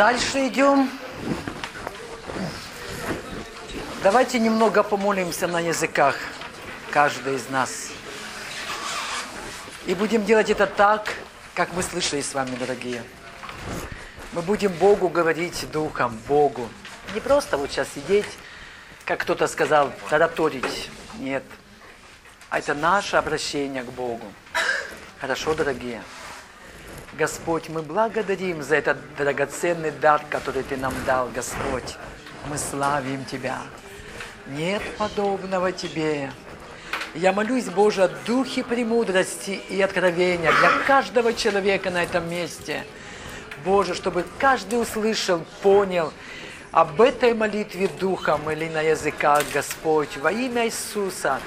дальше идем. Давайте немного помолимся на языках, каждый из нас. И будем делать это так, как мы слышали с вами, дорогие. Мы будем Богу говорить Духом, Богу. Не просто вот сейчас сидеть, как кто-то сказал, тараторить. Нет. А это наше обращение к Богу. Хорошо, дорогие? Господь, мы благодарим за этот драгоценный дар, который Ты нам дал, Господь. Мы славим Тебя. Нет подобного Тебе. Я молюсь, Боже, о духе премудрости и откровения для каждого человека на этом месте. Боже, чтобы каждый услышал, понял об этой молитве духом или на языках, Господь, во имя Иисуса.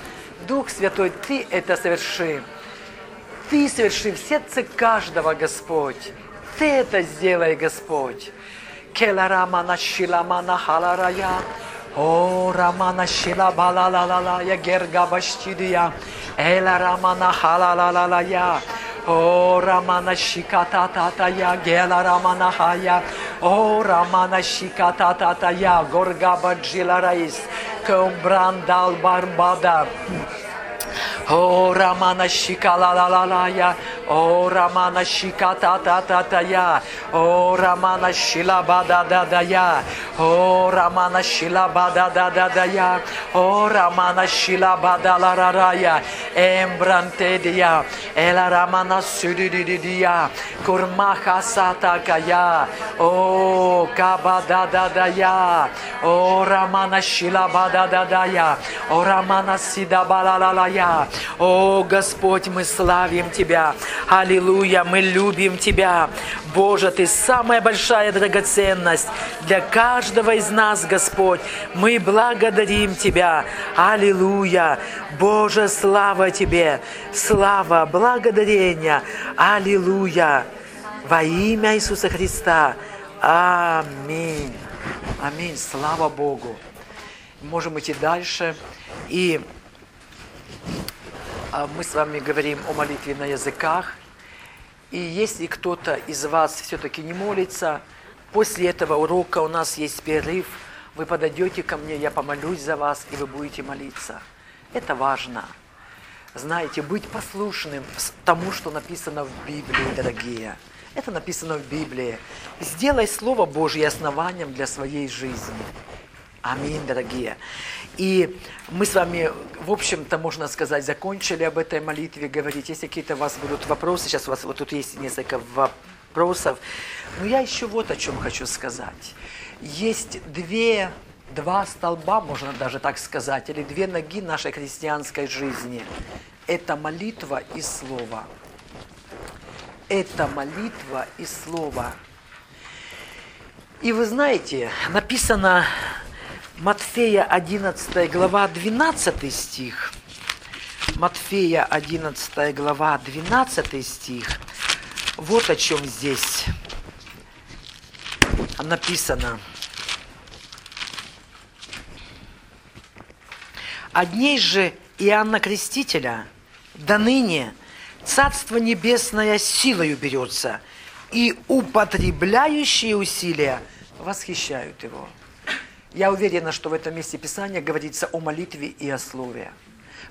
Дух Святой, Ты это соверши. Ты соверши в сердце каждого, Господь. Ты это сделай, Господь. Келарамана шиламана халарая. О, рамана шила балалалала я герга баштидия. Эла рамана халалалала я. О, рамана шиката тата я гела рамана хая. О, рамана шиката тата я горга баджила раис. Комбрандал барбада. О, рамана шика ла ла ла ла я. О, рамана шика та та та та я. О, рамана шила ба да да да я. О, рамана шила ба да да да да я. О, рамана шила ба да ла ра ра я. Эмбранте дия. Эла рамана сюди ди ди дия. Курмаха сата кая. О, каба да да да я. О, рамана шила ба да да да я. О, рамана сида ба ла ла ла я. О, Господь, мы славим Тебя. Аллилуйя, мы любим Тебя. Боже, Ты самая большая драгоценность для каждого из нас, Господь. Мы благодарим Тебя. Аллилуйя. Боже, слава Тебе. Слава, благодарение. Аллилуйя. Во имя Иисуса Христа. Аминь. Аминь. Слава Богу. Можем идти дальше. И мы с вами говорим о молитве на языках. И если кто-то из вас все-таки не молится, после этого урока у нас есть перерыв, вы подойдете ко мне, я помолюсь за вас, и вы будете молиться. Это важно. Знаете, быть послушным тому, что написано в Библии, дорогие. Это написано в Библии. Сделай Слово Божье основанием для своей жизни. Аминь, дорогие. И мы с вами, в общем-то, можно сказать, закончили об этой молитве говорить. Если какие-то у вас будут вопросы, сейчас у вас вот тут есть несколько вопросов. Но я еще вот о чем хочу сказать. Есть две, два столба, можно даже так сказать, или две ноги нашей христианской жизни. Это молитва и слово. Это молитва и слово. И вы знаете, написано Матфея 11 глава 12 стих. Матфея 11 глава 12 стих. Вот о чем здесь написано. Одней же Иоанна Крестителя до ныне Царство Небесное силою берется, и употребляющие усилия восхищают его. Я уверена, что в этом месте Писания говорится о молитве и о слове.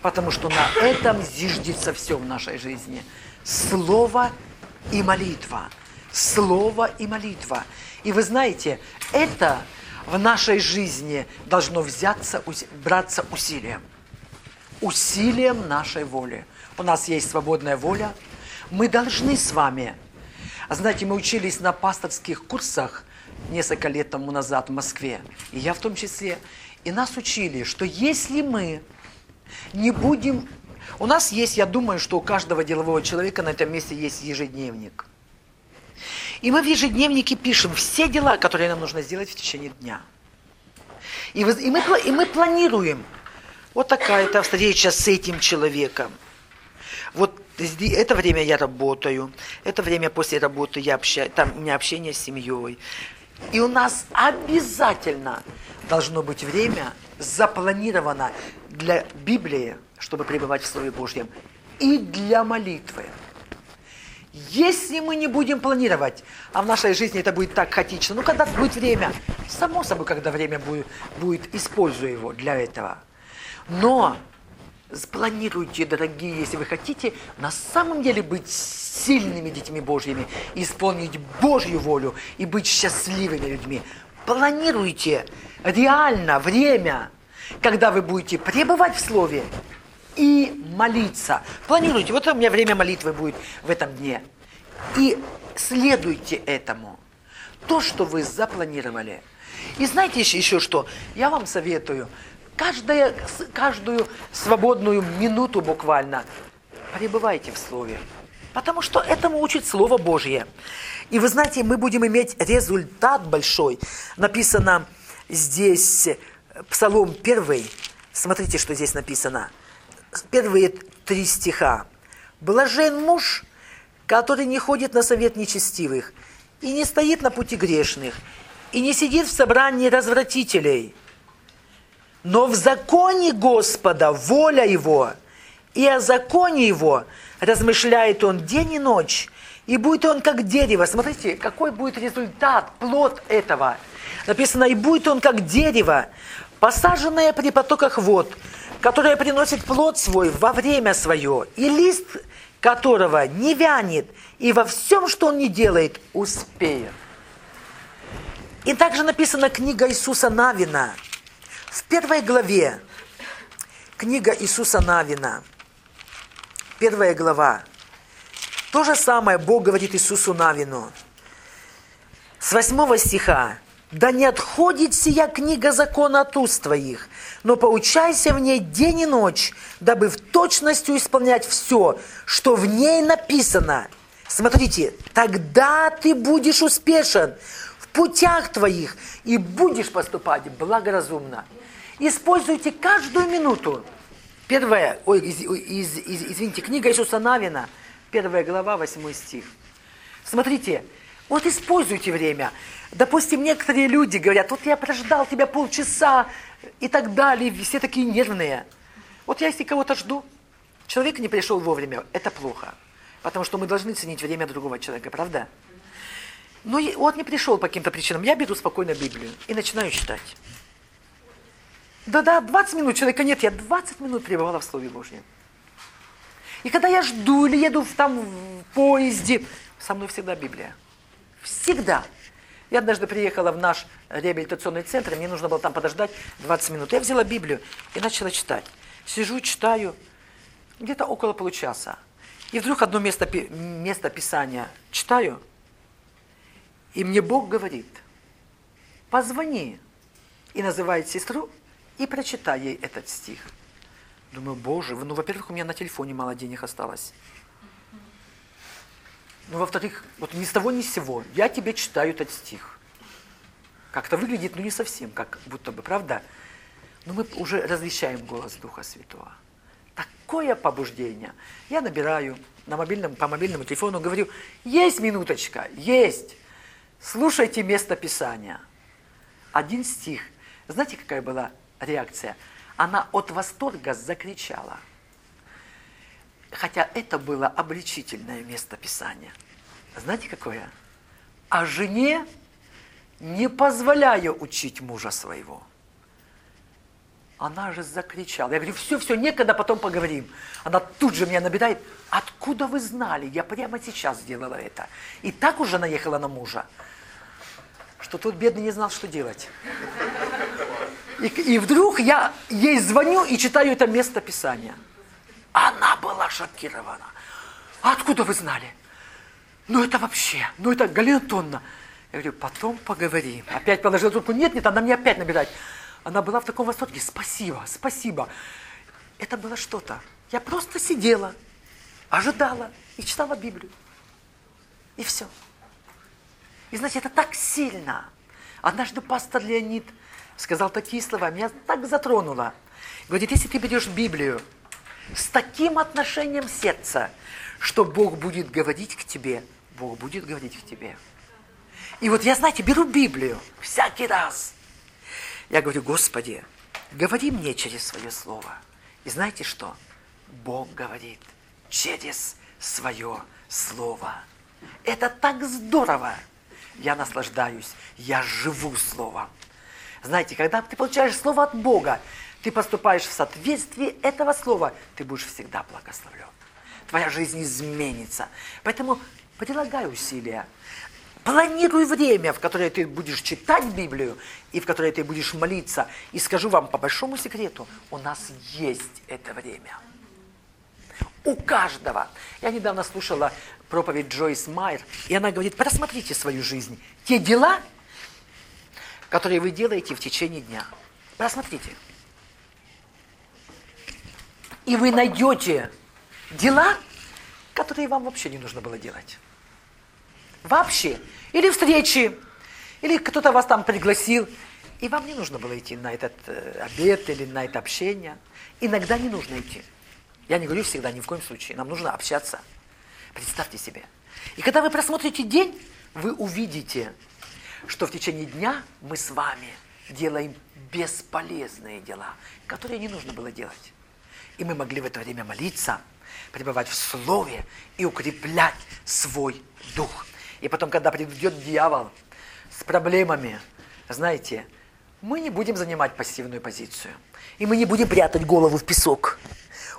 Потому что на этом зиждется все в нашей жизни. Слово и молитва. Слово и молитва. И вы знаете, это в нашей жизни должно взяться, браться усилием. Усилием нашей воли. У нас есть свободная воля. Мы должны с вами. Знаете, мы учились на пасторских курсах – несколько лет тому назад в Москве, и я в том числе, и нас учили, что если мы не будем... У нас есть, я думаю, что у каждого делового человека на этом месте есть ежедневник. И мы в ежедневнике пишем все дела, которые нам нужно сделать в течение дня. И, и, мы, и мы планируем, вот такая-то встреча с этим человеком. Вот это время я работаю, это время после работы я общаюсь, там у меня общение с семьей. И у нас обязательно должно быть время запланировано для Библии, чтобы пребывать в Слове Божьем, и для молитвы. Если мы не будем планировать, а в нашей жизни это будет так хаотично, ну когда будет время, само собой, когда время будет, будет используй его для этого. Но спланируйте, дорогие, если вы хотите на самом деле быть сильными детьми Божьими, исполнить Божью волю и быть счастливыми людьми. Планируйте реально время, когда вы будете пребывать в Слове и молиться. Планируйте, вот у меня время молитвы будет в этом дне. И следуйте этому. То, что вы запланировали. И знаете еще, еще что? Я вам советую, каждая, каждую свободную минуту буквально пребывайте в Слове. Потому что этому учит Слово Божье. И вы знаете, мы будем иметь результат большой. Написано здесь Псалом 1. Смотрите, что здесь написано. Первые три стиха. «Блажен муж, который не ходит на совет нечестивых, и не стоит на пути грешных, и не сидит в собрании развратителей, но в законе Господа воля его, и о законе его размышляет он день и ночь, и будет он как дерево. Смотрите, какой будет результат, плод этого. Написано, и будет он как дерево, посаженное при потоках вод, которое приносит плод свой во время свое, и лист которого не вянет, и во всем, что он не делает, успеет. И также написана книга Иисуса Навина. В первой главе книга Иисуса Навина, первая глава, то же самое Бог говорит Иисусу Навину. С восьмого стиха. «Да не отходит сия книга закона от уст твоих, но поучайся в ней день и ночь, дабы в точности исполнять все, что в ней написано». Смотрите, тогда ты будешь успешен путях твоих и будешь поступать благоразумно. Используйте каждую минуту. Первая, ой, из, из, из, извините, книга Иисуса Навина – Первая глава, восьмой стих. Смотрите, вот используйте время. Допустим, некоторые люди говорят, вот я прождал тебя полчаса и так далее, все такие нервные. Вот я если кого-то жду, человек не пришел вовремя, это плохо. Потому что мы должны ценить время другого человека, правда? Но вот не пришел по каким-то причинам, я беру спокойно Библию и начинаю читать. Да-да, 20 минут человека нет, я 20 минут пребывала в Слове Божьем. И когда я жду или еду в, там в поезде, со мной всегда Библия. Всегда. Я однажды приехала в наш реабилитационный центр, мне нужно было там подождать 20 минут. Я взяла Библию и начала читать. Сижу, читаю, где-то около получаса. И вдруг одно место, место Писания читаю, и мне Бог говорит, позвони и называет сестру, и прочитай ей этот стих. Думаю, боже, ну, во-первых, у меня на телефоне мало денег осталось. Ну, во-вторых, вот ни с того ни с сего, я тебе читаю этот стих. Как-то выглядит, ну, не совсем, как будто бы, правда? Но мы уже различаем голос Духа Святого. Такое побуждение. Я набираю на мобильном, по мобильному телефону, говорю, есть минуточка, есть. Слушайте место Писания. Один стих. Знаете, какая была реакция? она от восторга закричала. Хотя это было обличительное место Писания. Знаете какое? А жене не позволяю учить мужа своего. Она же закричала. Я говорю, все, все, некогда, потом поговорим. Она тут же меня набирает. Откуда вы знали? Я прямо сейчас сделала это. И так уже наехала на мужа, что тот бедный не знал, что делать. И, и вдруг я ей звоню и читаю это место Писания. Она была шокирована. Откуда вы знали? Ну это вообще, ну это Галина. Я говорю, потом поговорим. Опять положила трубку. Нет, нет, она мне опять набирает. Она была в таком восторге. Спасибо, спасибо. Это было что-то. Я просто сидела, ожидала и читала Библию. И все. И знаете, это так сильно. Однажды пастор Леонид сказал такие слова, меня так затронуло. Говорит, если ты берешь Библию с таким отношением сердца, что Бог будет говорить к тебе, Бог будет говорить к тебе. И вот я, знаете, беру Библию всякий раз. Я говорю, Господи, говори мне через свое слово. И знаете что? Бог говорит через свое Слово. Это так здорово. Я наслаждаюсь, я живу Словом. Знаете, когда ты получаешь Слово от Бога, ты поступаешь в соответствии этого Слова, ты будешь всегда благословлен. Твоя жизнь изменится. Поэтому прилагай усилия. Планируй время, в которое ты будешь читать Библию и в которое ты будешь молиться. И скажу вам по большому секрету, у нас есть это время. У каждого. Я недавно слушала проповедь Джойс Майер, и она говорит, просмотрите свою жизнь. Те дела, которые вы делаете в течение дня. Просмотрите. И вы найдете дела, которые вам вообще не нужно было делать. Вообще. Или встречи, или кто-то вас там пригласил, и вам не нужно было идти на этот э, обед или на это общение. Иногда не нужно идти. Я не говорю всегда, ни в коем случае. Нам нужно общаться. Представьте себе. И когда вы просмотрите день, вы увидите, что в течение дня мы с вами делаем бесполезные дела, которые не нужно было делать. И мы могли в это время молиться, пребывать в Слове и укреплять свой дух. И потом, когда придет дьявол с проблемами, знаете, мы не будем занимать пассивную позицию. И мы не будем прятать голову в песок.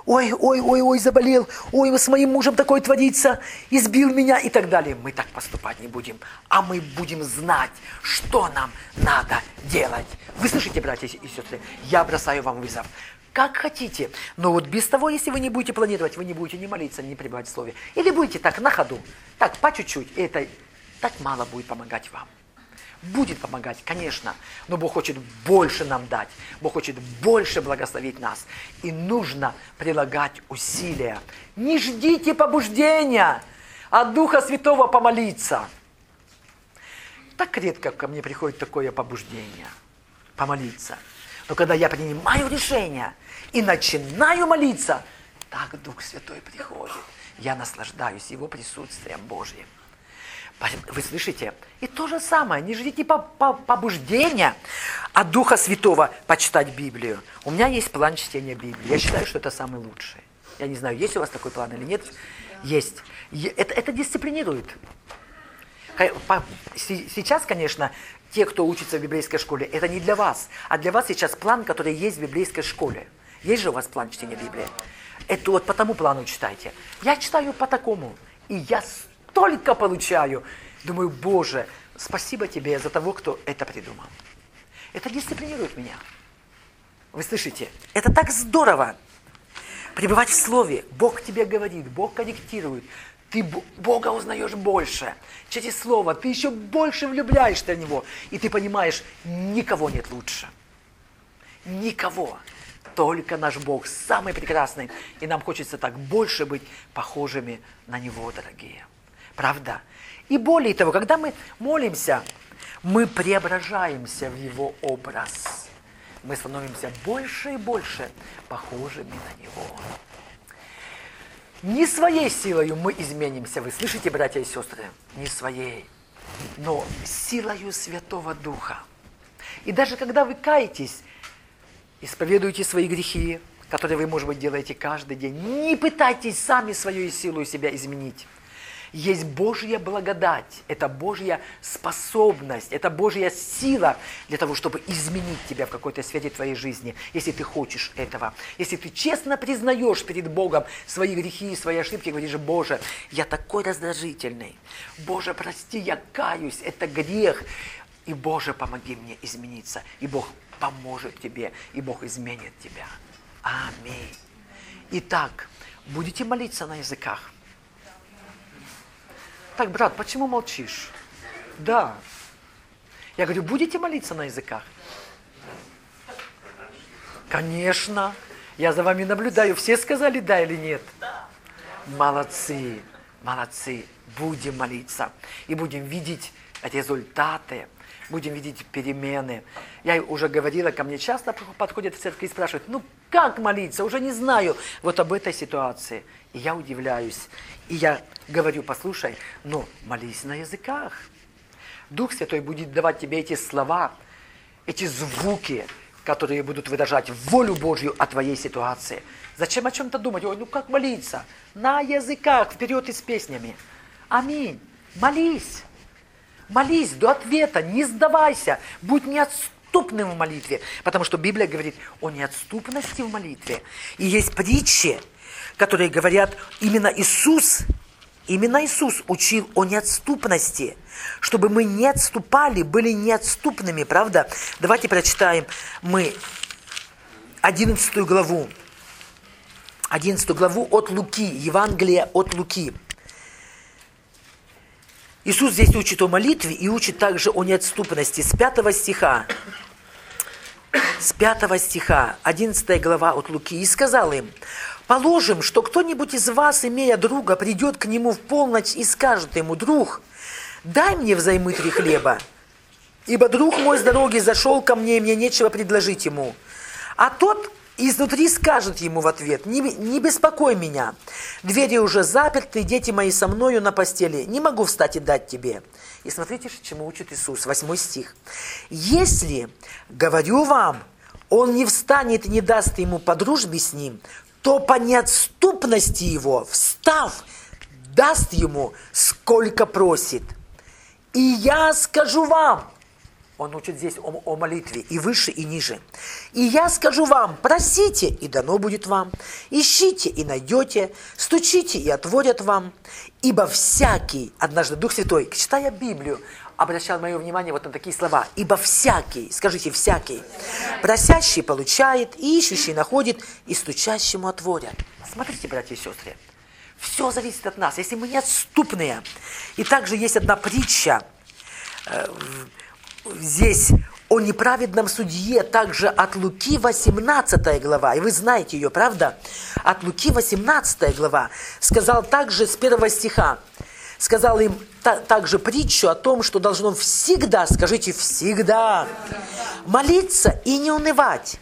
Ой, ой, ой, ой, заболел, ой, с моим мужем такое творится, избил меня и так далее. Мы так поступать не будем, а мы будем знать, что нам надо делать. Вы слышите, братья и сестры, я бросаю вам вызов как хотите. Но вот без того, если вы не будете планировать, вы не будете ни молиться, ни пребывать в Слове. Или будете так, на ходу, так, по чуть-чуть, это так мало будет помогать вам. Будет помогать, конечно, но Бог хочет больше нам дать. Бог хочет больше благословить нас. И нужно прилагать усилия. Не ждите побуждения от Духа Святого помолиться. Так редко ко мне приходит такое побуждение помолиться. Но когда я принимаю решение и начинаю молиться, так Дух Святой приходит. Я наслаждаюсь Его присутствием Божьим. Вы слышите? И то же самое, не ждите побуждения от Духа Святого почитать Библию. У меня есть план чтения Библии. Я считаю, что это самый лучший. Я не знаю, есть у вас такой план или нет. Есть. Это, это дисциплинирует. Сейчас, конечно, те, кто учится в библейской школе, это не для вас, а для вас сейчас план, который есть в библейской школе. Есть же у вас план чтения Библии? Это вот по тому плану читайте. Я читаю по такому, и я столько получаю. Думаю, Боже, спасибо тебе за того, кто это придумал. Это дисциплинирует меня. Вы слышите? Это так здорово. Пребывать в Слове. Бог тебе говорит, Бог корректирует ты Бога узнаешь больше. Через Слово ты еще больше влюбляешься в Него. И ты понимаешь, никого нет лучше. Никого. Только наш Бог самый прекрасный. И нам хочется так больше быть похожими на Него, дорогие. Правда? И более того, когда мы молимся, мы преображаемся в Его образ. Мы становимся больше и больше похожими на Него. Не своей силою мы изменимся, вы слышите, братья и сестры? Не своей, но силою Святого Духа. И даже когда вы каетесь, исповедуете свои грехи, которые вы, может быть, делаете каждый день, не пытайтесь сами свою силу себя изменить. Есть Божья благодать, это Божья способность, это Божья сила для того, чтобы изменить тебя в какой-то сфере твоей жизни, если ты хочешь этого. Если ты честно признаешь перед Богом свои грехи и свои ошибки, говоришь, Боже, я такой раздражительный, Боже, прости, я каюсь, это грех, и Боже, помоги мне измениться, и Бог поможет тебе, и Бог изменит тебя. Аминь. Итак, будете молиться на языках. Так, брат, почему молчишь? Да. Я говорю, будете молиться на языках? Конечно. Я за вами наблюдаю. Все сказали да или нет? Молодцы, молодцы. Будем молиться. И будем видеть результаты. Будем видеть перемены. Я уже говорила, ко мне часто подходят в церковь и спрашивают, ну как молиться? Уже не знаю вот об этой ситуации. И я удивляюсь. И я говорю, послушай, ну, молись на языках. Дух Святой будет давать тебе эти слова, эти звуки, которые будут выражать волю Божью о твоей ситуации. Зачем о чем-то думать? Ой, ну как молиться? На языках, вперед и с песнями. Аминь. Молись. Молись до ответа, не сдавайся, будь неотступным в молитве, потому что Библия говорит о неотступности в молитве. И есть притчи, которые говорят, именно Иисус, именно Иисус учил о неотступности, чтобы мы не отступали, были неотступными, правда? Давайте прочитаем мы 11 главу, 11 главу от Луки, Евангелие от Луки. Иисус здесь учит о молитве и учит также о неотступности с 5 стиха. С 5 стиха, 11 глава от Луки. «И сказал им, Положим, что кто-нибудь из вас, имея друга, придет к нему в полночь и скажет ему, «Друг, дай мне взаймы три хлеба, ибо друг мой с дороги зашел ко мне, и мне нечего предложить ему». А тот изнутри скажет ему в ответ, «Не, не беспокой меня, двери уже заперты, дети мои со мною на постели, не могу встать и дать тебе». И смотрите, чему учит Иисус, 8 стих. «Если, говорю вам, он не встанет и не даст ему по дружбе с ним, то по неотступности его, встав, даст ему, сколько просит. И я скажу вам, он учит здесь о, о молитве и выше, и ниже. И я скажу вам, просите, и дано будет вам. Ищите, и найдете. Стучите, и отворят вам. Ибо всякий, однажды Дух Святой, читая Библию, обращал мое внимание вот на такие слова. Ибо всякий, скажите, всякий, просящий получает, и ищущий находит, и стучащему отворят. Смотрите, братья и сестры, все зависит от нас, если мы неотступные. И также есть одна притча э, здесь о неправедном судье, также от Луки 18 глава, и вы знаете ее, правда? От Луки 18 глава сказал также с первого стиха, сказал им та, также притчу о том, что должно всегда, скажите всегда, молиться и не унывать.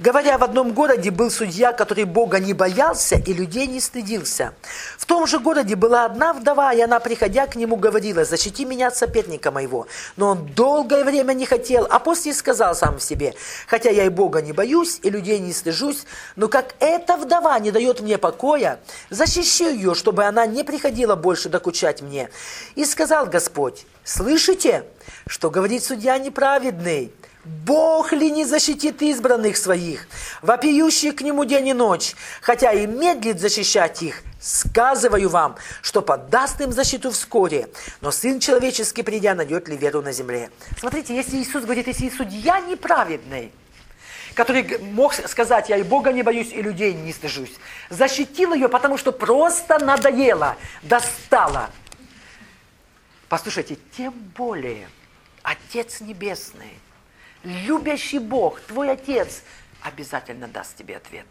Говоря, в одном городе был судья, который Бога не боялся и людей не стыдился. В том же городе была одна вдова, и она, приходя к нему, говорила, «Защити меня от соперника моего». Но он долгое время не хотел, а после сказал сам себе, «Хотя я и Бога не боюсь, и людей не стыжусь, но как эта вдова не дает мне покоя, защищу ее, чтобы она не приходила больше докучать мне». И сказал Господь, «Слышите, что говорит судья неправедный?» Бог ли не защитит избранных своих, вопиющих к Нему день и ночь, хотя и медлит защищать их? Сказываю вам, что подаст им защиту вскоре, но Сын Человеческий, придя, найдет ли веру на земле? Смотрите, если Иисус говорит, если судья неправедный, который мог сказать, я и Бога не боюсь, и людей не стыжусь, защитил ее, потому что просто надоело, достало. Послушайте, тем более Отец Небесный, любящий Бог, твой Отец, обязательно даст тебе ответ.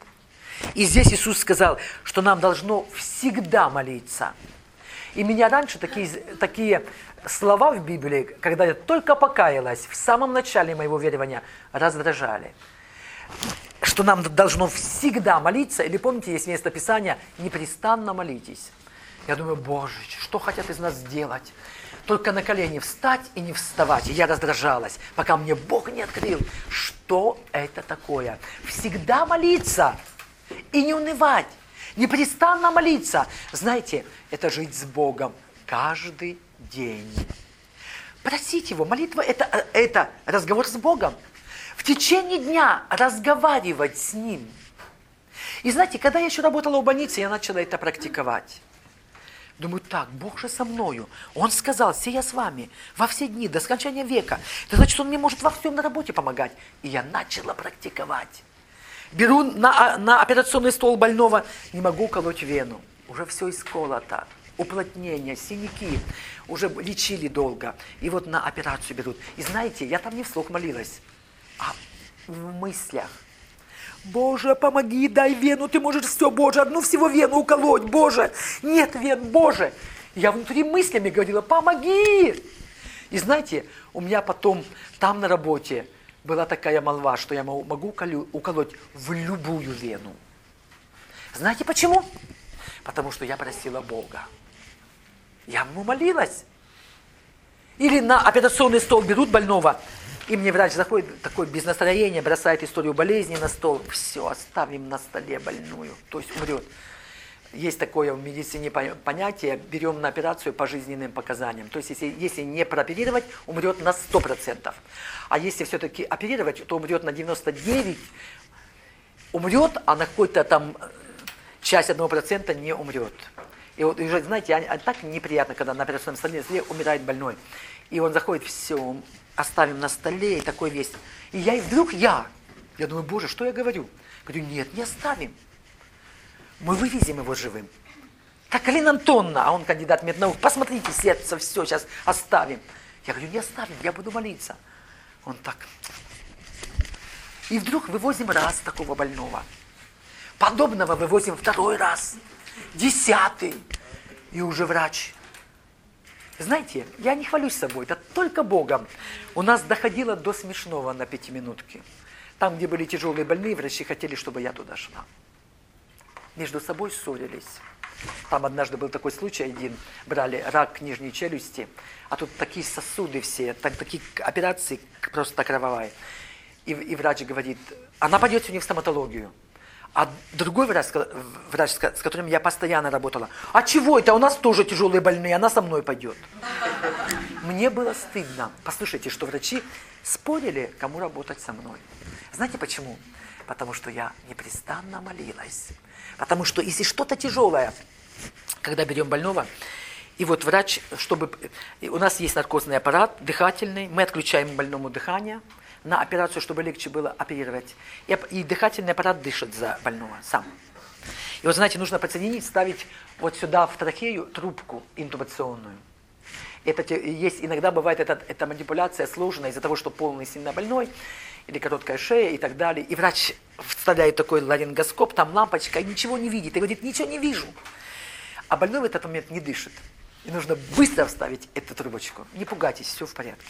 И здесь Иисус сказал, что нам должно всегда молиться. И меня раньше такие, такие слова в Библии, когда я только покаялась, в самом начале моего верования, раздражали. Что нам должно всегда молиться, или помните, есть место Писания, непрестанно молитесь. Я думаю, Боже, что хотят из нас сделать? Только на колени встать и не вставать. И я раздражалась, пока мне Бог не открыл, что это такое. Всегда молиться и не унывать, непрестанно молиться. Знаете, это жить с Богом каждый день. Просить Его. Молитва это, – это разговор с Богом. В течение дня разговаривать с Ним. И знаете, когда я еще работала в больнице, я начала это практиковать. Думаю, так, Бог же со мною. Он сказал, все я с вами во все дни, до скончания века. Это значит, Он мне может во всем на работе помогать. И я начала практиковать. Беру на, на операционный стол больного, не могу колоть вену. Уже все исколото. Уплотнение, синяки. Уже лечили долго. И вот на операцию берут. И знаете, я там не вслух молилась, а в мыслях. Боже, помоги, дай вену, ты можешь все, Боже, одну всего вену уколоть, Боже. Нет вен, Боже. Я внутри мыслями говорила, помоги. И знаете, у меня потом там на работе была такая молва, что я могу уколоть в любую вену. Знаете почему? Потому что я просила Бога. Я ему молилась. Или на операционный стол берут больного, И мне врач заходит, такой без настроения, бросает историю болезни на стол. Все, оставим на столе больную, то есть умрет. Есть такое в медицине понятие, берем на операцию по жизненным показаниям. То есть если, если не прооперировать, умрет на 100%. А если все-таки оперировать, то умрет на 99%. Умрет, а на какой-то там э, часть 1% не умрет. И вот уже, знаете, а, а так неприятно, когда на операционном столе умирает больной. И он заходит, все, оставим на столе, и такой весь. И я, и вдруг я, я думаю, боже, что я говорю? Говорю, нет, не оставим. Мы вывезем его живым. Так Алина Антонна, а он кандидат меднаук, посмотрите, сердце, все, сейчас оставим. Я говорю, не оставим, я буду молиться. Он так. И вдруг вывозим раз такого больного. Подобного вывозим второй раз, десятый. И уже врач знаете, я не хвалюсь собой, это только Богом. У нас доходило до смешного на пятиминутке. Там, где были тяжелые больные, врачи хотели, чтобы я туда шла. Между собой ссорились. Там однажды был такой случай один, брали рак нижней челюсти, а тут такие сосуды все, так, такие операции просто кровавые. И, и врач говорит, она пойдет сегодня в стоматологию. А другой врач, врач, с которым я постоянно работала, а чего это, у нас тоже тяжелые больные, она со мной пойдет. Мне было стыдно. Послушайте, что врачи спорили, кому работать со мной. Знаете почему? Потому что я непрестанно молилась. Потому что если что-то тяжелое, когда берем больного, и вот врач, чтобы... У нас есть наркозный аппарат, дыхательный, мы отключаем больному дыхание – на операцию, чтобы легче было оперировать. И, и дыхательный аппарат дышит за больного сам. И вот, знаете, нужно подсоединить, ставить вот сюда в трахею трубку интубационную. Это есть, иногда бывает эта, эта манипуляция сложная из-за того, что полный сильно больной, или короткая шея и так далее. И врач вставляет такой ларингоскоп, там лампочка, и ничего не видит. И говорит, ничего не вижу. А больной в этот момент не дышит. И нужно быстро вставить эту трубочку. Не пугайтесь, все в порядке.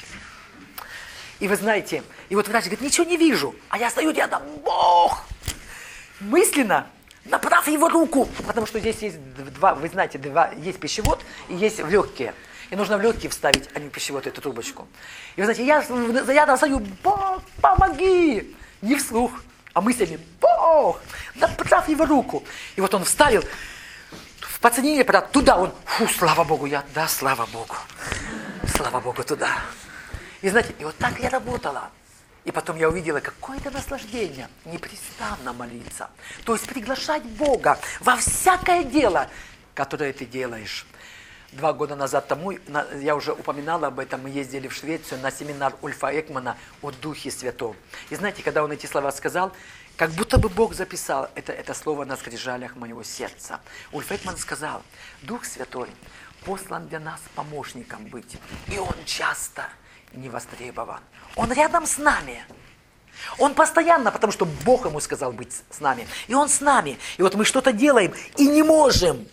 И вы знаете, и вот врач говорит, ничего не вижу. А я стою рядом, Бог! Мысленно направь его руку, потому что здесь есть два, вы знаете, два, есть пищевод и есть в легкие. И нужно в легкие вставить, а не в пищевод эту трубочку. И вы знаете, я, там стою, Бог, помоги! Не вслух, а мыслями, Бог, направь его руку. И вот он вставил, в подсоединение туда он, фу, слава Богу, я, да, слава Богу, слава Богу, туда. И знаете, и вот так я работала. И потом я увидела, какое это наслаждение непрестанно молиться. То есть приглашать Бога во всякое дело, которое ты делаешь. Два года назад тому, я уже упоминала об этом, мы ездили в Швецию на семинар Ульфа Экмана о Духе Святом. И знаете, когда он эти слова сказал, как будто бы Бог записал это, это слово на скрижалях моего сердца. Ульф Экман сказал, Дух Святой послан для нас помощником быть. И Он часто не востребован. Он рядом с нами. Он постоянно, потому что Бог ему сказал быть с нами. И он с нами. И вот мы что-то делаем и не можем.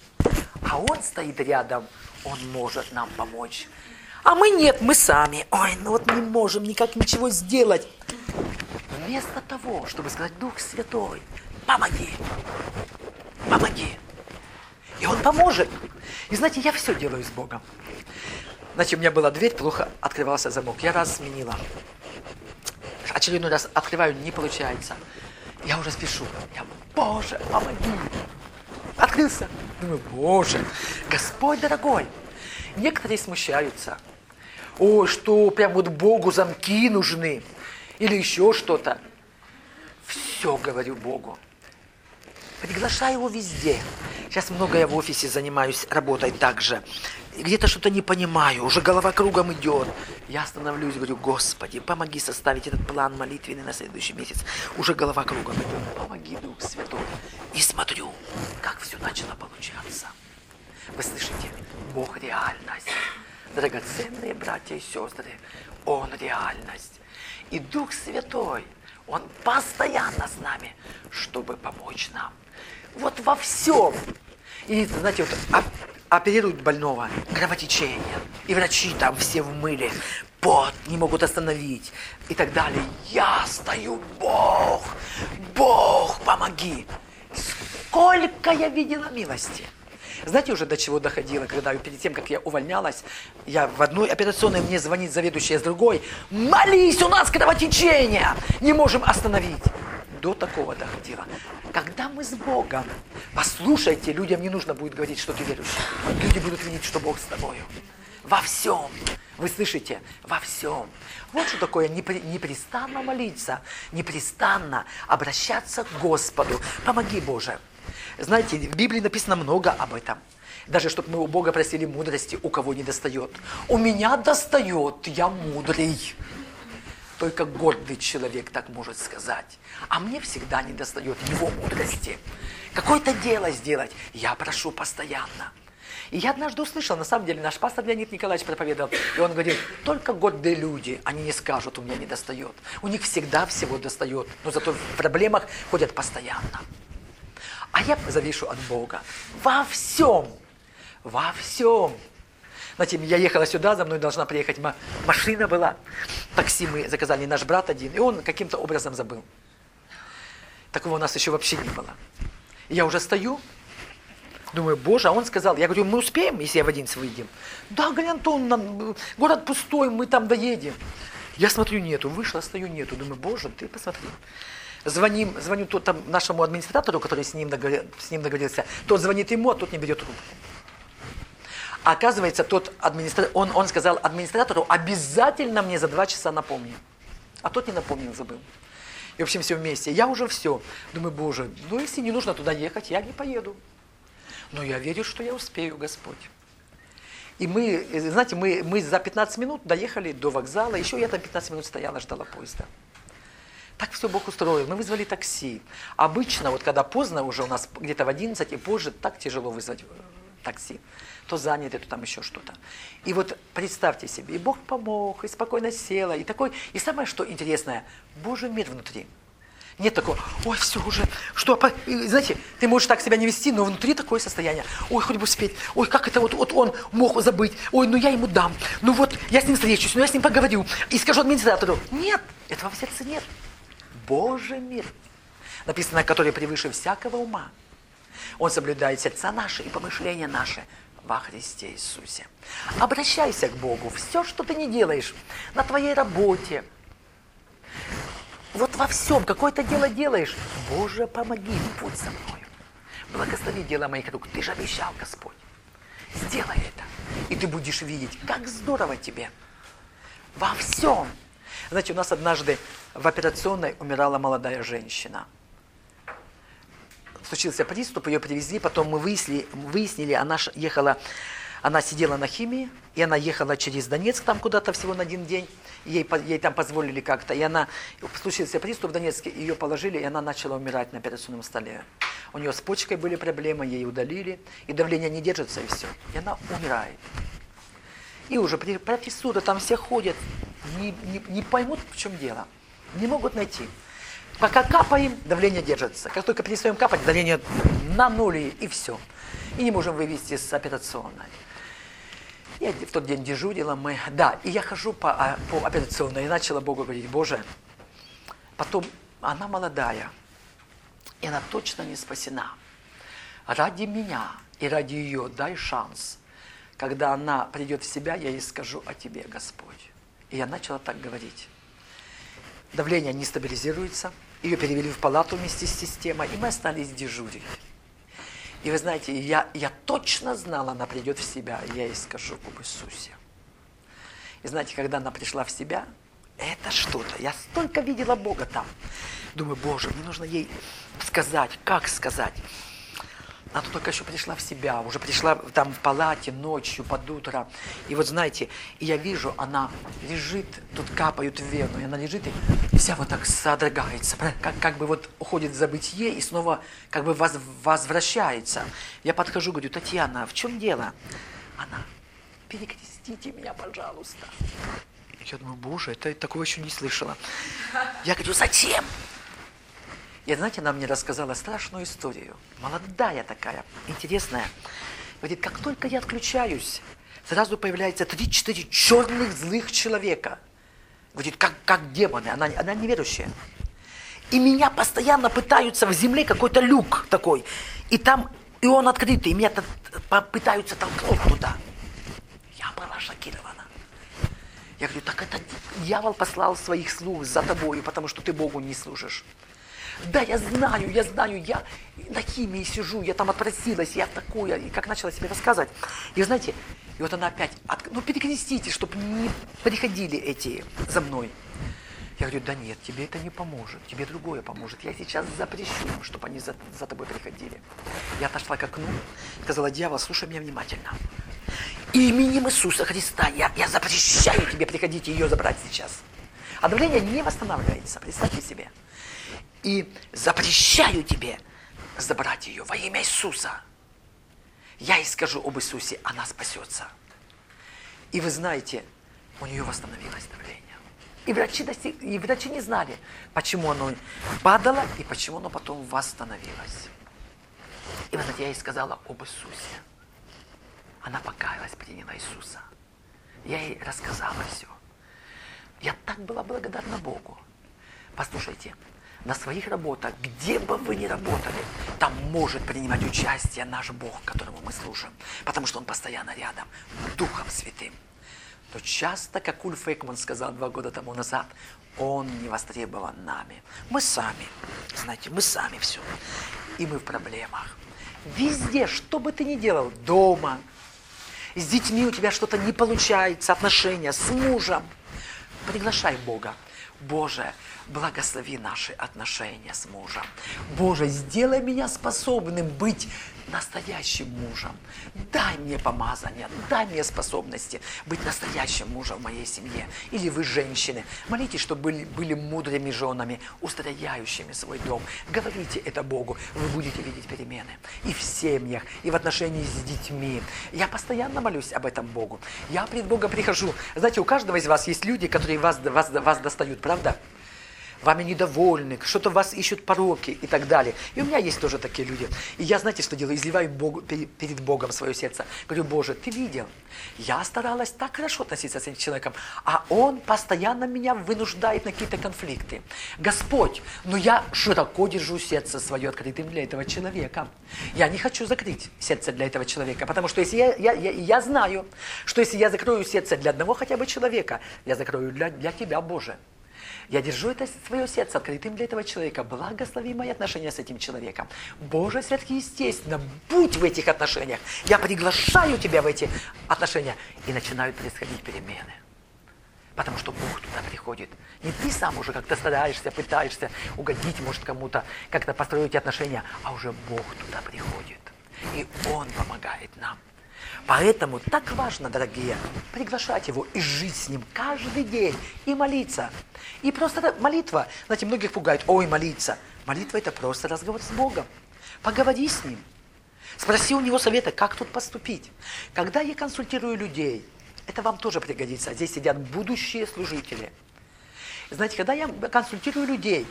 А он стоит рядом, он может нам помочь. А мы нет, мы сами. Ой, ну вот не можем никак ничего сделать. Вместо того, чтобы сказать, Дух Святой, помоги, помоги. И он поможет. И знаете, я все делаю с Богом. Значит, у меня была дверь, плохо открывался замок. Я раз сменила. Очередной раз открываю, не получается. Я уже спешу. Я, Боже, помоги. Открылся. Думаю, Боже, Господь дорогой. Некоторые смущаются. О, что прям вот Богу замки нужны. Или еще что-то. Все говорю Богу. Приглашаю его везде. Сейчас много я в офисе занимаюсь работой также где-то что-то не понимаю, уже голова кругом идет. Я остановлюсь, говорю, Господи, помоги составить этот план молитвенный на следующий месяц. Уже голова кругом идет. Помоги, Дух Святой. И смотрю, как все начало получаться. Вы слышите? Бог реальность. Драгоценные братья и сестры, Он реальность. И Дух Святой, Он постоянно с нами, чтобы помочь нам. Вот во всем. И, знаете, вот оперируют больного, кровотечение, и врачи там все в мыле, пот не могут остановить и так далее. Я стою, Бог, Бог, помоги. Сколько я видела милости. Знаете уже до чего доходило, когда перед тем, как я увольнялась, я в одной операционной, мне звонит заведующая с другой, молись, у нас кровотечение, не можем остановить. До такого доходило. Когда мы с Богом, послушайте, людям не нужно будет говорить, что ты верующий. Люди будут видеть, что Бог с тобою. Во всем. Вы слышите? Во всем. Вот что такое непрестанно молиться, непрестанно обращаться к Господу. Помоги, Боже. Знаете, в Библии написано много об этом. Даже чтобы мы у Бога просили мудрости, у кого не достает. У меня достает, я мудрый. Только гордый человек так может сказать. А мне всегда не достает его мудрости. Какое-то дело сделать, я прошу постоянно. И я однажды услышал, на самом деле, наш пастор Леонид Николаевич проповедовал, и он говорил, только гордые люди, они не скажут, у меня не достает. У них всегда всего достает, но зато в проблемах ходят постоянно. А я завишу от Бога во всем, во всем. Знаете, я ехала сюда, за мной должна приехать машина была, такси мы заказали, наш брат один, и он каким-то образом забыл. Такого у нас еще вообще не было. я уже стою, Думаю, боже, а он сказал, я говорю, мы успеем, если я в 11 выйдем? Да, говорит, Антон, нам, город пустой, мы там доедем. Я смотрю, нету, вышла, стою, нету. Думаю, боже, ты посмотри. Звоним, звоню тот, там, нашему администратору, который с ним, договор, с ним договорился. Тот звонит ему, а тот не берет трубку. Оказывается, тот администратор, он, он сказал администратору, обязательно мне за два часа напомни. А тот не напомнил, забыл. И, в общем, все вместе. Я уже все. Думаю, боже, ну если не нужно туда ехать, я не поеду. Но я верю, что я успею, Господь. И мы, знаете, мы, мы за 15 минут доехали до вокзала, еще я там 15 минут стояла, ждала поезда. Так все Бог устроил. Мы вызвали такси. Обычно, вот когда поздно уже у нас где-то в 11 и позже, так тяжело вызвать э, такси. То занято, то там еще что-то. И вот представьте себе, и Бог помог, и спокойно села, и такой, и самое что интересное, Божий мир внутри – нет такого, ой, все уже, что, знаете, ты можешь так себя не вести, но внутри такое состояние. Ой, хоть бы успеть, ой, как это вот, вот он мог забыть, ой, ну я ему дам, ну вот я с ним встречусь, ну я с ним поговорю и скажу администратору. Нет, этого в сердце нет. Божий мир, написано, который превыше всякого ума. Он соблюдает сердца наши и помышления наши во Христе Иисусе. Обращайся к Богу. Все, что ты не делаешь на твоей работе, вот во всем какое-то дело делаешь. Боже, помоги, будь со мной. Благослови дело моих рук. Ты же обещал, Господь. Сделай это. И ты будешь видеть, как здорово тебе. Во всем. Знаете, у нас однажды в операционной умирала молодая женщина. Случился приступ, ее привезли, потом мы выяснили, выяснили она ехала она сидела на химии, и она ехала через Донецк там куда-то всего на один день. Ей, ей там позволили как-то. И она, случился приступ в Донецке, ее положили, и она начала умирать на операционном столе. У нее с почкой были проблемы, ей удалили, и давление не держится, и все. И она умирает. И уже профессура, там все ходят, не, не, не поймут, в чем дело. Не могут найти. Пока капаем, давление держится. Как только перестаем капать, давление на нуле, и все. И не можем вывести с операционной. Я в тот день дежурила мы. Да, и я хожу по, а, по операционной и начала Богу говорить, Боже, потом она молодая, и она точно не спасена. Ради меня и ради ее дай шанс. Когда она придет в себя, я ей скажу о тебе, Господь. И я начала так говорить. Давление не стабилизируется. Ее перевели в палату вместе с системой, и мы остались дежурить. И вы знаете, я, я точно знала, она придет в себя, я ей скажу об Иисусе. И знаете, когда она пришла в себя, это что-то. Я столько видела Бога там. Думаю, Боже, мне нужно ей сказать, как сказать. Она только еще пришла в себя, уже пришла там в палате ночью, под утро. И вот знаете, и я вижу, она лежит, тут капают в вену, и она лежит и вся вот так содрогается, как, как бы вот уходит в забытие и снова как бы воз, возвращается. Я подхожу, говорю, Татьяна, в чем дело? Она, перекрестите меня, пожалуйста. Я думаю, боже, это такого еще не слышала. Я говорю, зачем? И знаете, она мне рассказала страшную историю. Молодая такая, интересная. Говорит, как только я отключаюсь, сразу появляется три-четыре черных злых человека. Говорит, как, как демоны, она, она неверующая. И меня постоянно пытаются в земле какой-то люк такой. И там И он открытый, и меня пытаются толкнуть туда. Я была шокирована. Я говорю, так это дьявол послал своих слуг за тобою, потому что ты Богу не служишь. Да, я знаю, я знаю, я на химии сижу, я там отпросилась, я такое, и как начала себе рассказывать. И знаете, и вот она опять, от, ну перекрестите, чтобы не приходили эти за мной. Я говорю, да нет, тебе это не поможет, тебе другое поможет. Я сейчас запрещу им, чтобы они за, за тобой приходили. Я отошла к окну, сказала, дьявол, слушай меня внимательно. Именем Иисуса Христа я, я запрещаю тебе приходить и ее забрать сейчас. А давление не восстанавливается, представьте себе. И запрещаю тебе забрать ее во имя Иисуса. Я ей скажу об Иисусе, она спасется. И вы знаете, у нее восстановилось давление. И врачи, достиг, и врачи не знали, почему оно падало и почему оно потом восстановилось. И вот я ей сказала об Иисусе. Она покаялась, приняла Иисуса. Я ей рассказала все. Я так была благодарна Богу. Послушайте, на своих работах, где бы вы ни работали, там может принимать участие наш Бог, которому мы служим, потому что Он постоянно рядом, Духом Святым то часто, как Ульф Экман сказал два года тому назад, он не востребован нами. Мы сами, знаете, мы сами все. И мы в проблемах. Везде, что бы ты ни делал, дома, с детьми у тебя что-то не получается, отношения с мужем, приглашай Бога. Боже, благослови наши отношения с мужем. Боже, сделай меня способным быть настоящим мужем. Дай мне помазание, дай мне способности быть настоящим мужем в моей семье. Или вы, женщины, молитесь, чтобы были, были мудрыми женами, устрояющими свой дом. Говорите это Богу, вы будете видеть перемены. И в семьях, и в отношении с детьми. Я постоянно молюсь об этом Богу. Я пред Богом прихожу. Знаете, у каждого из вас есть люди, которые вас, вас, вас достают, правда? вами недовольны, что-то вас ищут пороки и так далее. И у меня есть тоже такие люди. И я, знаете, что делаю? Изливаю Богу, перед Богом свое сердце. Говорю, Боже, ты видел, я старалась так хорошо относиться с этим человеком, а он постоянно меня вынуждает на какие-то конфликты. Господь, но я широко держу сердце свое открытым для этого человека. Я не хочу закрыть сердце для этого человека, потому что если я, я, я, я знаю, что если я закрою сердце для одного хотя бы человека, я закрою для, для тебя, Боже. Я держу это свое сердце открытым для этого человека. Благослови мои отношения с этим человеком. Боже сверхъестественно, будь в этих отношениях. Я приглашаю тебя в эти отношения. И начинают происходить перемены. Потому что Бог туда приходит. Не ты сам уже как-то стараешься, пытаешься угодить, может, кому-то, как-то построить отношения, а уже Бог туда приходит. И Он помогает нам. Поэтому так важно, дорогие, приглашать его и жить с ним каждый день и молиться. И просто молитва, знаете, многих пугает, ой, молиться. Молитва это просто разговор с Богом. Поговори с ним. Спроси у него совета, как тут поступить. Когда я консультирую людей, это вам тоже пригодится. Здесь сидят будущие служители. Знаете, когда я консультирую людей,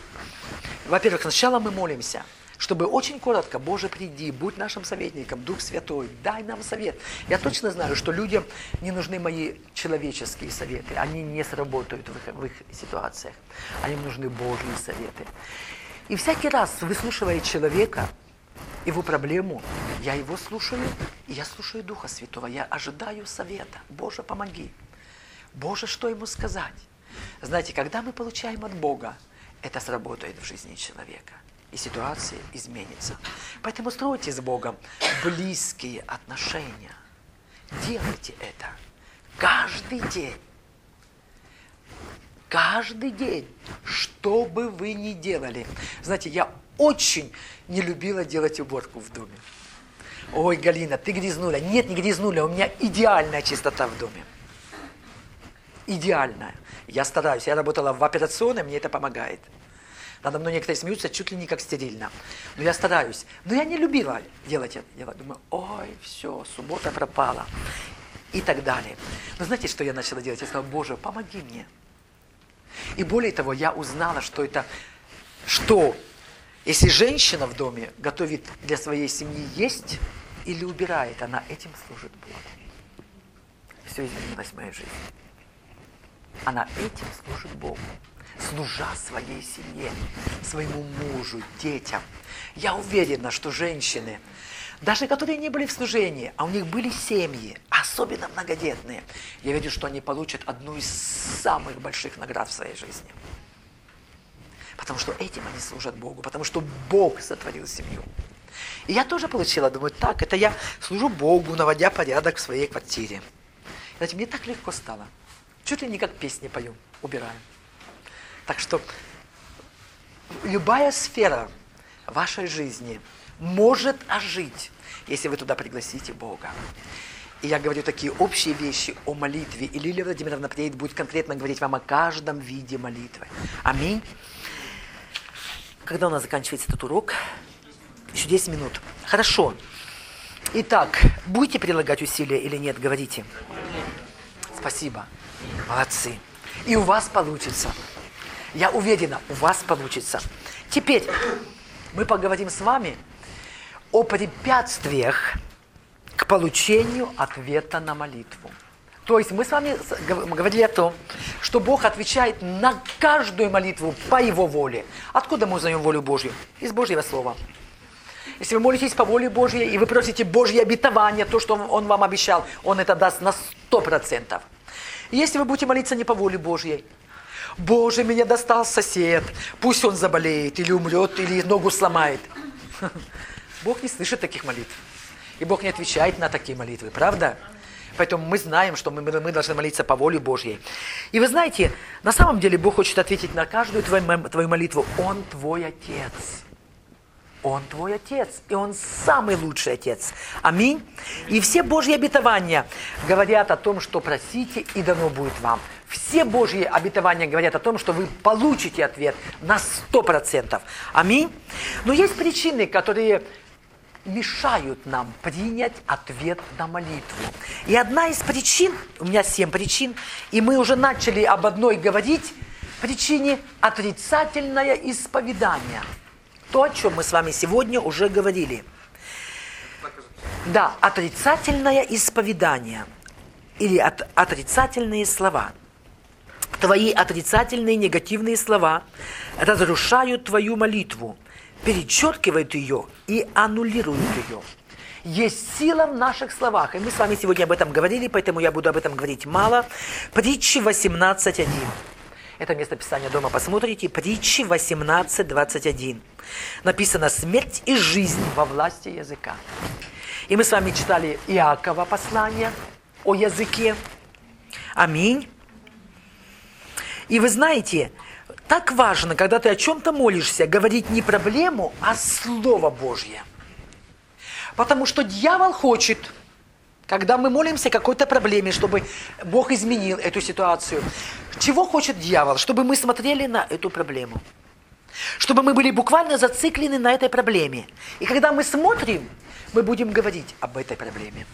во-первых, сначала мы молимся – чтобы очень коротко, Боже, приди, будь нашим советником, Дух Святой, дай нам совет. Я точно знаю, что людям не нужны мои человеческие советы, они не сработают в их, в их ситуациях, им нужны Божьи советы. И всякий раз, выслушивая человека, его проблему, я его слушаю, и я слушаю Духа Святого, я ожидаю совета. Боже, помоги. Боже, что ему сказать? Знаете, когда мы получаем от Бога, это сработает в жизни человека и ситуация изменится. Поэтому стройте с Богом близкие отношения. Делайте это каждый день. Каждый день, что бы вы ни делали. Знаете, я очень не любила делать уборку в доме. Ой, Галина, ты грязнуля. Нет, не грязнуля, у меня идеальная чистота в доме. Идеальная. Я стараюсь, я работала в операционной, мне это помогает. Надо мной некоторые смеются чуть ли не как стерильно. Но я стараюсь. Но я не любила делать это дело. Думаю, ой, все, суббота пропала. И так далее. Но знаете, что я начала делать? Я сказала, Боже, помоги мне. И более того, я узнала, что это, что если женщина в доме готовит для своей семьи есть или убирает, она этим служит Богу. Все изменилось в моей жизни. Она этим служит Богу служа своей семье, своему мужу, детям. Я уверена, что женщины даже которые не были в служении, а у них были семьи, особенно многодетные, я верю, что они получат одну из самых больших наград в своей жизни. Потому что этим они служат Богу, потому что Бог сотворил семью. И я тоже получила, думаю, так, это я служу Богу, наводя порядок в своей квартире. Знаете, мне так легко стало. Чуть ли не как песни пою, убираю. Так что любая сфера вашей жизни может ожить, если вы туда пригласите Бога. И я говорю такие общие вещи о молитве. И Лилия Владимировна приедет, будет конкретно говорить вам о каждом виде молитвы. Аминь. Когда у нас заканчивается этот урок? Еще 10 минут. Хорошо. Итак, будете прилагать усилия или нет, говорите. Спасибо. Молодцы. И у вас получится. Я уверена, у вас получится. Теперь мы поговорим с вами о препятствиях к получению ответа на молитву. То есть мы с вами говорили о том, что Бог отвечает на каждую молитву по Его воле. Откуда мы узнаем волю Божью? Из Божьего Слова. Если вы молитесь по воле Божьей, и вы просите Божье обетование, то, что Он вам обещал, Он это даст на сто процентов. Если вы будете молиться не по воле Божьей, Боже, меня достал сосед, пусть он заболеет, или умрет, или ногу сломает. Бог не слышит таких молитв. И Бог не отвечает на такие молитвы, правда? Поэтому мы знаем, что мы, мы должны молиться по воле Божьей. И вы знаете, на самом деле Бог хочет ответить на каждую твою, твою молитву. Он твой Отец. Он твой Отец, и Он самый лучший Отец. Аминь. И все Божьи обетования говорят о том, что просите, и дано будет вам. Все Божьи обетования говорят о том, что вы получите ответ на 100%. Аминь. Но есть причины, которые мешают нам принять ответ на молитву. И одна из причин, у меня семь причин, и мы уже начали об одной говорить, причине отрицательное исповедание. То, о чем мы с вами сегодня уже говорили. Да, отрицательное исповедание или от, отрицательные слова. Твои отрицательные негативные слова разрушают твою молитву – перечеркивают ее и аннулируют ее. Есть сила в наших словах. И мы с вами сегодня об этом говорили, поэтому я буду об этом говорить мало. Притчи 18.1. Это место Писания дома посмотрите. Притчи 18.21. Написано «Смерть и жизнь во власти языка». И мы с вами читали Иакова послание о языке. Аминь. И вы знаете, так важно, когда ты о чем-то молишься, говорить не проблему, а Слово Божье. Потому что дьявол хочет, когда мы молимся какой-то проблеме, чтобы Бог изменил эту ситуацию. Чего хочет дьявол? Чтобы мы смотрели на эту проблему. Чтобы мы были буквально зациклены на этой проблеме. И когда мы смотрим, мы будем говорить об этой проблеме.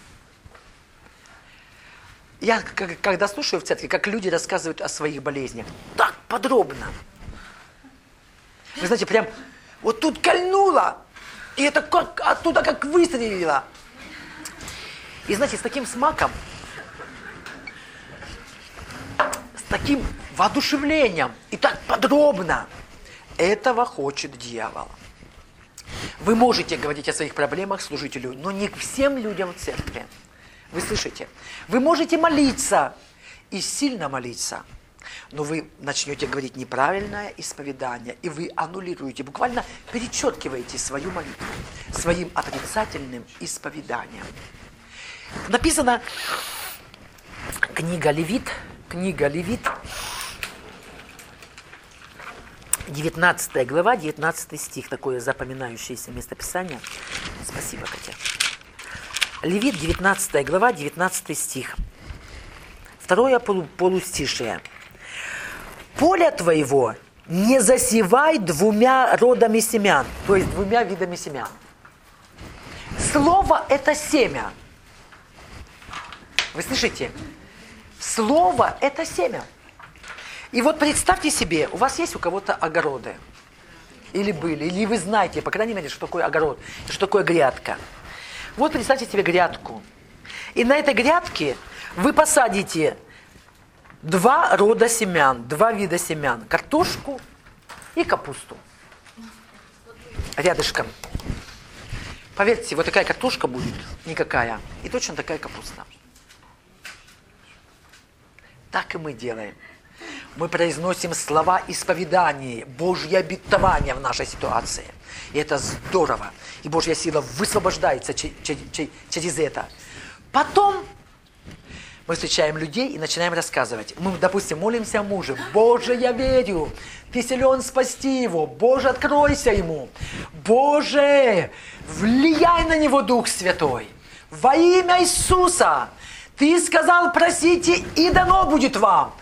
Я когда слушаю в церкви, как люди рассказывают о своих болезнях, так подробно. Вы знаете, прям вот тут кольнуло, и это как оттуда как выстрелило. И знаете, с таким смаком, с таким воодушевлением и так подробно, этого хочет дьявол. Вы можете говорить о своих проблемах служителю, но не всем людям в церкви. Вы слышите? Вы можете молиться и сильно молиться, но вы начнете говорить неправильное исповедание, и вы аннулируете, буквально перечеркиваете свою молитву своим отрицательным исповеданием. Написано книга Левит, книга Левит, 19 глава, 19 стих, такое запоминающееся местописание. Спасибо, Катя. Левит, 19 глава, 19 стих. Второе полу, полустишее. «Поле твоего не засевай двумя родами семян», то есть двумя видами семян. Слово – это семя. Вы слышите? Слово – это семя. И вот представьте себе, у вас есть у кого-то огороды. Или были, или вы знаете, по крайней мере, что такое огород, что такое грядка – вот представьте себе грядку. И на этой грядке вы посадите два рода семян, два вида семян. Картошку и капусту. Рядышком. Поверьте, вот такая картошка будет, никакая, и точно такая капуста. Так и мы делаем. Мы произносим слова исповедания, Божье обетование в нашей ситуации. И это здорово. И Божья сила высвобождается через это. Потом мы встречаем людей и начинаем рассказывать. Мы, допустим, молимся о муже. Боже, я верю, ты силен спасти его. Боже, откройся ему. Боже, влияй на него Дух Святой. Во имя Иисуса. Ты сказал, просите, и дано будет вам.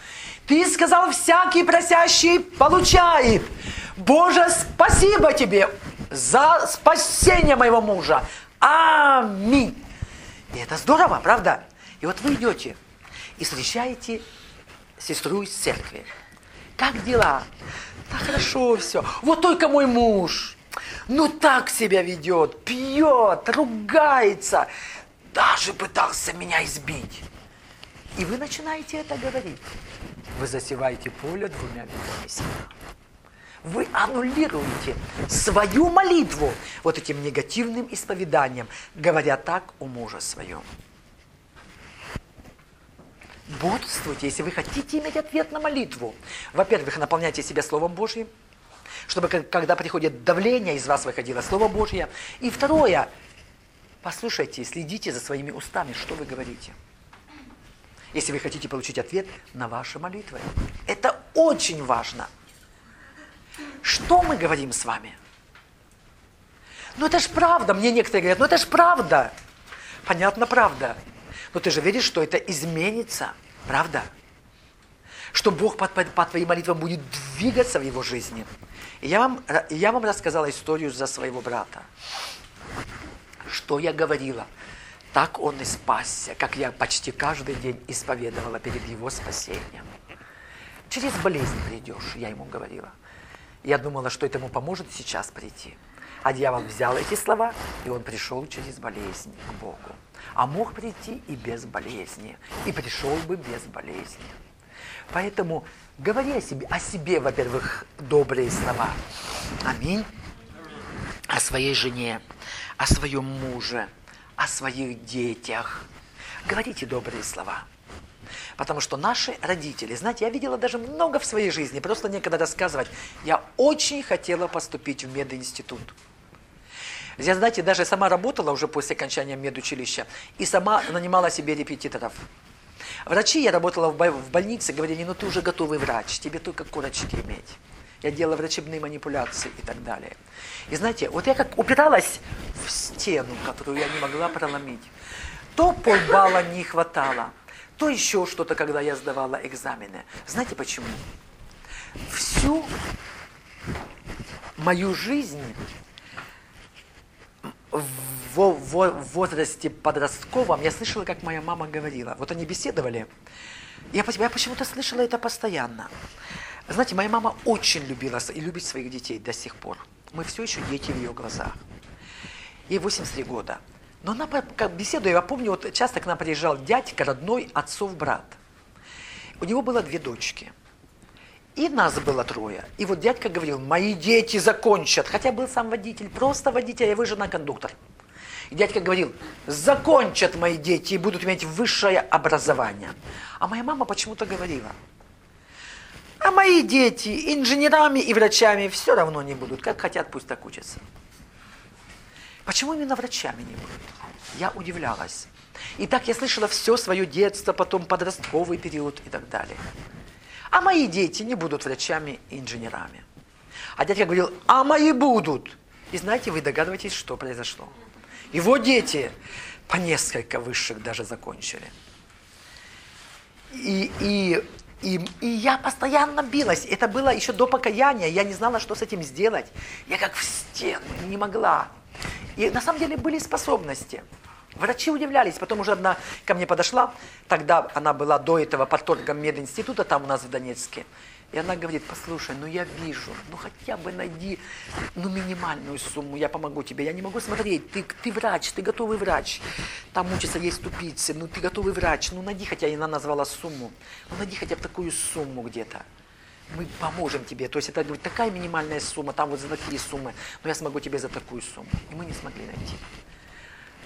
Ты сказал, всякий просящий получает. Боже, спасибо тебе за спасение моего мужа. Аминь. И это здорово, правда? И вот вы идете и встречаете сестру из церкви. Как дела? Да хорошо все. Вот только мой муж. Ну так себя ведет, пьет, ругается. Даже пытался меня избить. И вы начинаете это говорить. Вы засеваете поле двумя ветрами семена. Вы аннулируете свою молитву вот этим негативным исповеданием, говоря так у мужа своем бодрствуйте, если вы хотите иметь ответ на молитву. Во-первых, наполняйте себя Словом Божьим, чтобы когда приходит давление, из вас выходило Слово Божье. И второе, послушайте, следите за своими устами, что вы говорите. Если вы хотите получить ответ на ваши молитвы. Это очень важно. Что мы говорим с вами? Ну это ж правда, мне некоторые говорят, ну это ж правда. Понятно, правда. Но ты же веришь, что это изменится, правда? Что Бог по, по, по твоим молитвам будет двигаться в его жизни. И я вам, я вам рассказала историю за своего брата. Что я говорила? Так он и спасся, как я почти каждый день исповедовала перед его спасением. Через болезнь придешь, я ему говорила. Я думала, что это ему поможет сейчас прийти. А дьявол взял эти слова, и он пришел через болезнь к Богу а мог прийти и без болезни, и пришел бы без болезни. Поэтому говори о себе, о себе, во-первых, добрые слова. Аминь. О своей жене, о своем муже, о своих детях. Говорите добрые слова. Потому что наши родители, знаете, я видела даже много в своей жизни, просто некогда рассказывать. Я очень хотела поступить в мединститут. Я, знаете, даже сама работала уже после окончания медучилища и сама нанимала себе репетиторов. Врачи, я работала в больнице, говорили, ну ты уже готовый врач, тебе только корочки иметь. Я делала врачебные манипуляции и так далее. И знаете, вот я как упиралась в стену, которую я не могла проломить. То полбалла не хватало, то еще что-то, когда я сдавала экзамены. Знаете почему? Всю мою жизнь в возрасте подростковом я слышала, как моя мама говорила. Вот они беседовали. Я, я почему-то слышала это постоянно. Знаете, моя мама очень любила и любит своих детей до сих пор. Мы все еще дети в ее глазах. Ей 83 года. Но она, как беседуя, я помню, вот часто к нам приезжал дядька, родной, отцов брат. У него было две дочки – и нас было трое. И вот дядька говорил, мои дети закончат. Хотя был сам водитель, просто водитель, а вы жена кондуктор. И дядька говорил, закончат мои дети и будут иметь высшее образование. А моя мама почему-то говорила, а мои дети инженерами и врачами все равно не будут. Как хотят, пусть так учатся. Почему именно врачами не будут? Я удивлялась. И так я слышала все свое детство, потом подростковый период и так далее а мои дети не будут врачами и инженерами. А дядя говорил, а мои будут. И знаете, вы догадываетесь, что произошло. Его дети по несколько высших даже закончили. И, и, и, и я постоянно билась. Это было еще до покаяния. Я не знала, что с этим сделать. Я как в стену, не могла. И на самом деле были способности. Врачи удивлялись, потом уже одна ко мне подошла, тогда она была до этого порторгом мединститута там у нас в Донецке. И она говорит, послушай, ну я вижу, ну хотя бы найди ну минимальную сумму, я помогу тебе. Я не могу смотреть, ты, ты врач, ты готовый врач. Там учатся есть тупицы, ну ты готовый врач, ну найди хотя, она назвала сумму. Ну найди хотя бы такую сумму где-то. мы поможем тебе. То есть это будет такая минимальная сумма, там вот за такие суммы, но я смогу тебе за такую сумму. И мы не смогли найти.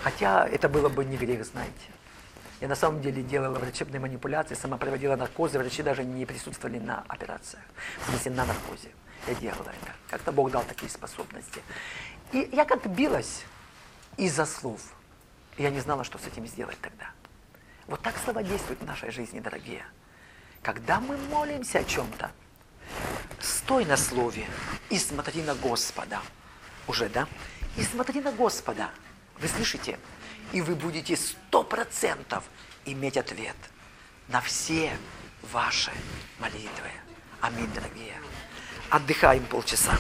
Хотя это было бы не грех, знаете. Я на самом деле делала врачебные манипуляции, сама проводила наркозы, врачи даже не присутствовали на операциях, в на наркозе. Я делала это. Как-то Бог дал такие способности. И я как билась из-за слов. Я не знала, что с этим сделать тогда. Вот так слова действуют в нашей жизни, дорогие. Когда мы молимся о чем-то, стой на слове и смотри на Господа. Уже, да? И смотри на Господа. Вы слышите? И вы будете сто процентов иметь ответ на все ваши молитвы. Аминь, дорогие. Отдыхаем полчаса.